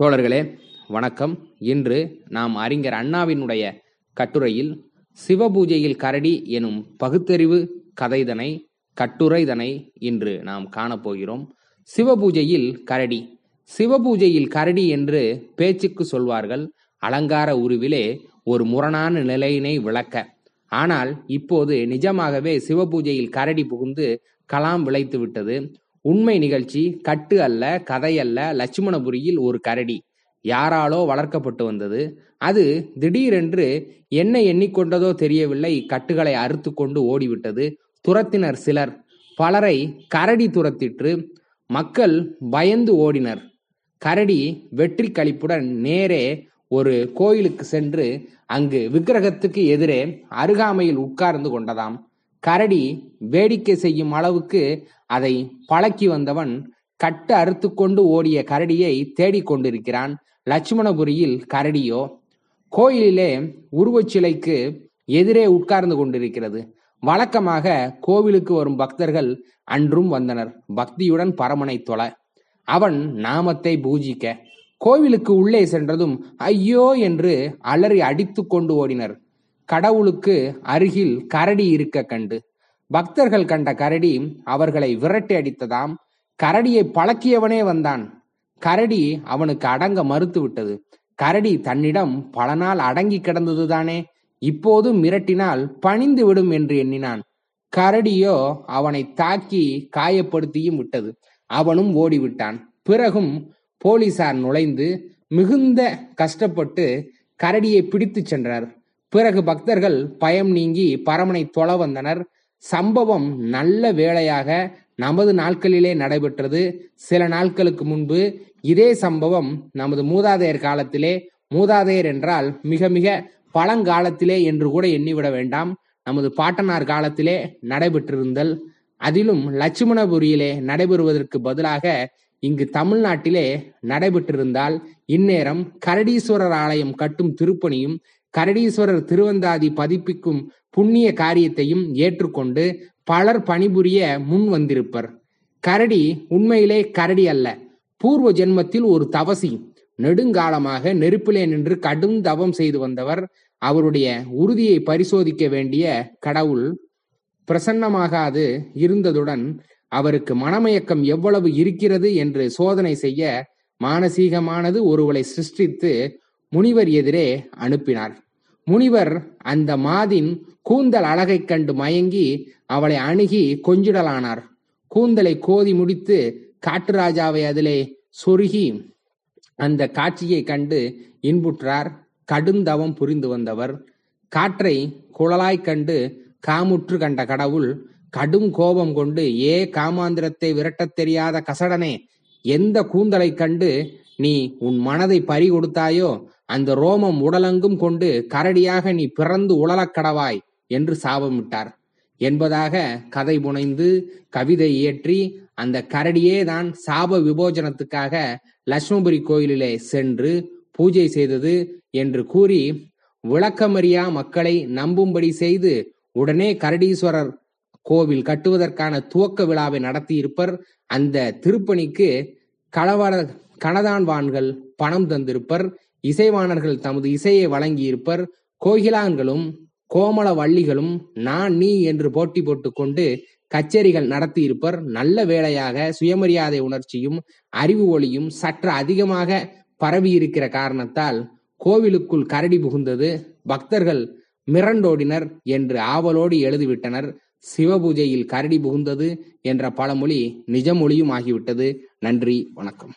தோழர்களே வணக்கம். இன்று நாம் அறிஞர் அண்ணாவினுடைய கட்டுரையில் சிவபூஜையில் கரடி எனும் பகுத்தறிவு கதைதனை கட்டுரைதனை இன்று நாம் காணப்போகிறோம். சிவபூஜையில் கரடி. சிவபூஜையில் கரடி என்று பேச்சுக்கு சொல்வார்கள். அலங்கார உருவிலே ஒரு முரணான நிலையினை விளக்க. ஆனால் இப்போது நிஜமாகவே சிவபூஜையில் கரடி புகுந்து கலாம் விளைத்து விட்டது. உண்மை நிகழ்ச்சி கட்டு அல்ல கதை அல்ல லட்சுமணபுரியில் ஒரு கரடி. யாராலோ வளர்க்கப்பட்டு வந்தது. அது திடீரென்று என்ன எண்ணிக்கொண்டதோ தெரியவில்லை கட்டுகளை அறுத்து கொண்டு ஓடிவிட்டது. துரத்தினர் சிலர். பலரை கரடி துரத்திற்று. மக்கள் பயந்து ஓடினர். கரடி வெற்றி கழிப்புடன் நேரே ஒரு கோயிலுக்கு சென்று அங்கு விக்கிரகத்துக்கு எதிரே அருகாமையில் உட்கார்ந்து கொண்டதாம். கரடி வேடிக்கை செய்யும் அளவுக்கு அதை பழக்கி வந்தவன் கட்டு அறுத்து கொண்டு ஓடிய கரடியை தேடிக்கொண்டிருக்கிறான் லட்சுமணபுரியில் கரடியோ கோயிலிலே உருவச்சிலைக்கு எதிரே உட்கார்ந்து கொண்டிருக்கிறது. வழக்கமாக கோவிலுக்கு வரும் பக்தர்கள் அன்றும் வந்தனர். பக்தியுடன் பரமனை தொலை அவன் நாமத்தை பூஜிக்க கோவிலுக்கு உள்ளே சென்றதும் ஐயோ என்று அலறி அடித்து கொண்டு ஓடினர். கடவுளுக்கு அருகில் கரடி இருக்க கண்டு. பக்தர்கள் கண்ட கரடி அவர்களை விரட்டி அடித்ததாம். கரடியை பழக்கியவனே வந்தான். கரடி அவனுக்கு அடங்க மறுத்து விட்டது. கரடி தன்னிடம் பல நாள் அடங்கி கிடந்ததுதானே இப்போது மிரட்டினால் பணிந்து விடும் என்று எண்ணினான். கரடியோ அவனை தாக்கி காயப்படுத்தியும் விட்டது. அவனும் ஓடிவிட்டான். பிறகும் போலீசார் நுழைந்து மிகுந்த கஷ்டப்பட்டு கரடியை பிடித்து சென்றனர் பிறகு பக்தர்கள் பயம் நீங்கி பரமனை தொழ வந்தனர். சம்பவம் நல்ல வேளையாக நமது நாட்களிலே நடைபெற்றது. சில நாட்களுக்கு முன்பு இதே சம்பவம் நமது மூதாதையர் காலத்திலே மூதாதையர் என்றால் மிக மிக பழங்காலத்திலே என்று கூட எண்ணிவிட வேண்டாம். நமது பாட்டனார் காலத்திலே நடைபெற்றிருந்தல். அதிலும் லட்சுமணபுரியிலே நடைபெறுவதற்கு பதிலாக இங்கு தமிழ்நாட்டிலே நடைபெற்றிருந்தால் இந்நேரம் கரடீஸ்வரர் ஆலயம் கட்டும் திருப்பணியும் கரடீஸ்வரர் திருவந்தாதி பதிப்பிக்கும் புண்ணிய காரியத்தையும் ஏற்றுக்கொண்டு பலர் பணிபுரிய முன் வந்திருப்பர். கரடி உண்மையிலே கரடி அல்ல. பூர்வ ஜென்மத்தில் ஒரு தவசி நெடுங்காலமாக நெருப்பிலே நின்று கடும் தவம் செய்து வந்தவர். அவருடைய உறுதியை பரிசோதிக்க வேண்டிய கடவுள் பிரசன்னமாகாது இருந்ததுடன் அவருக்கு மனமயக்கம் எவ்வளவு இருக்கிறது என்று சோதனை செய்ய மானசீகமானது ஒருவளை சிருஷ்டித்து முனிவர் எதிரே அனுப்பினார். முனிவர் அந்த மாதின் கூந்தல் அழகைக் கண்டு மயங்கி அவளை அணுகி கொஞ்சிடலானார். கூந்தலை கோதி முடித்து காட்டுராஜாவை அதிலே சொருகி அந்த காட்சியை கண்டு இன்புற்றார். கடுந்தவம் புரிந்து வந்தவர். காற்றை குழலாய் கண்டு காமுற்று கண்ட கடவுள் கடும் கோபம் கொண்டு ஏ காமாந்திரத்தை விரட்டத் தெரியாத கசடனே எந்த கூந்தலை கண்டு நீ உன் மனதை பறி கொடுத்தாயோ அந்த ரோமம் உடலெங்கும் கொண்டு கரடியாக நீ பிறந்து உழலக் கடவாய் என்று சாபமிட்டார் என்பதாக கதை புனைந்து கவிதை இயற்றி அந்த கரடியே தான் சாப விபோஜனத்துக்காக லட்சுமபுரி கோயிலிலே சென்று பூஜை செய்தது என்று கூறி விளக்கமறியா மக்களை நம்பும்படி செய்து உடனே கரடீஸ்வரர் கோவில் கட்டுவதற்கான துவக்க விழாவை நடத்தியிருப்பர் அந்த திருப்பணிக்கு களவர கணதான்வான்கள் பணம் தந்திருப்பர் இசைவாணர்கள் தமது இசையை வழங்கியிருப்பர் கோகிலான்களும் கோமள வள்ளிகளும் நான் நீ என்று போட்டி போட்டுக்கொண்டு கச்சேரிகள் நடத்தியிருப்பர். நல்ல வேளையாக சுயமரியாதை உணர்ச்சியும் அறிவு ஒளியும் சற்று அதிகமாக பரவியிருக்கிற காரணத்தால் கோவிலுக்குள் கரடி புகுந்தது. பக்தர்கள் மிரண்டோடினர் என்று ஆவலோடு எழுதிவிட்டனர். சிவபூஜையில் கரடி புகுந்தது என்ற பழமொழி நிஜமொழியும் ஆகிவிட்டது. நன்றி வணக்கம்.